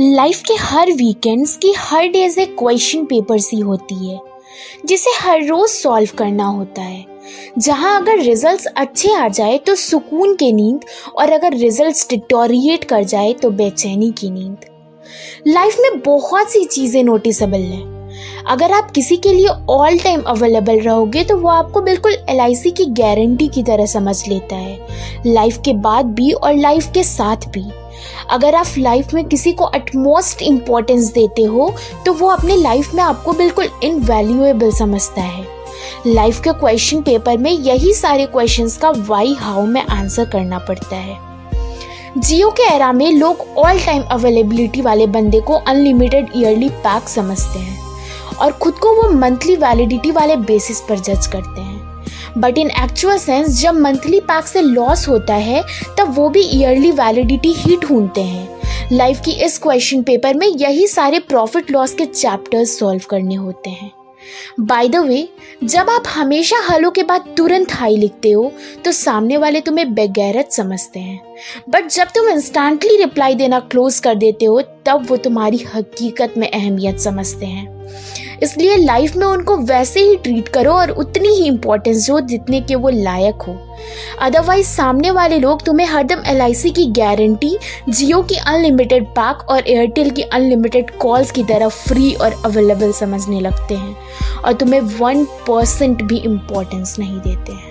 Life के हर weekends की हर डेज़ एक क्वेश्चन पेपर सी होती है, जिसे हर रोज सॉल्व करना होता है। जहाँ अगर रिजल्ट्स अच्छे आ जाए तो सुकून की नींद, और अगर रिजल्ट्स डिटोरिएट कर जाए तो बेचैनी की नींद। लाइफ में बहुत सी चीज़ें नोटिसेबल हैं। अगर आप किसी के लिए ऑल टाइम अवेलेबल रहोगे तो वो आपको बिल्कुल एलआईसी की गारंटी की तरह समझ लेता है। लाइफ के बाद भी और लाइफ के साथ भी। अगर आप लाइफ में किसी को अटमोस्ट इम्पोर्टेंस देते हो तो वो अपने लाइफ में आपको बिल्कुल इनवैल्यूएबल समझता है। लाइफ के क्वेश्चन पेपर में यही सारे क्वेश्चंस का वाई हाउ में आंसर करना पड़ता है। जियो के एरा में लोग ऑल टाइम अवेलेबिलिटी वाले बंदे को अनलिमिटेड ईयरली पैक समझते हैं और खुद को वो मंथली वैलिडिटी वाले बेसिस पर जज करते हैं। बट इन एक्चुअल सेंस जब मंथली पैक से लॉस होता है, तब वो भी ईयरली वैलिडिटी ही ढूंढते हैं। लाइफ की इस क्वेश्चन पेपर में यही सारे प्रॉफिट लॉस के चैप्टर्स सॉल्व करने होते हैं। बाय द वे जब आप हमेशा हलो के बाद तुरंत हाई लिखते हो तो सामने वाले तुम्हें बेगैरत समझते हैं। बट जब तुम इंस्टेंटली रिप्लाई देना क्लोज कर देते हो तब वो तुम्हारी हकीकत में अहमियत समझते हैं। इसलिए लाइफ में उनको वैसे ही ट्रीट करो और उतनी ही इम्पोर्टेंस दो जितने के वो लायक हो। अदरवाइज़ सामने वाले लोग तुम्हें हरदम LIC की गारंटी जियो की अनलिमिटेड पैक और एयरटेल की अनलिमिटेड कॉल्स की तरह फ्री और अवेलेबल समझने लगते हैं। और तुम्हें वन परसेंट भी इम्पोर्टेंस नहीं देते हैं।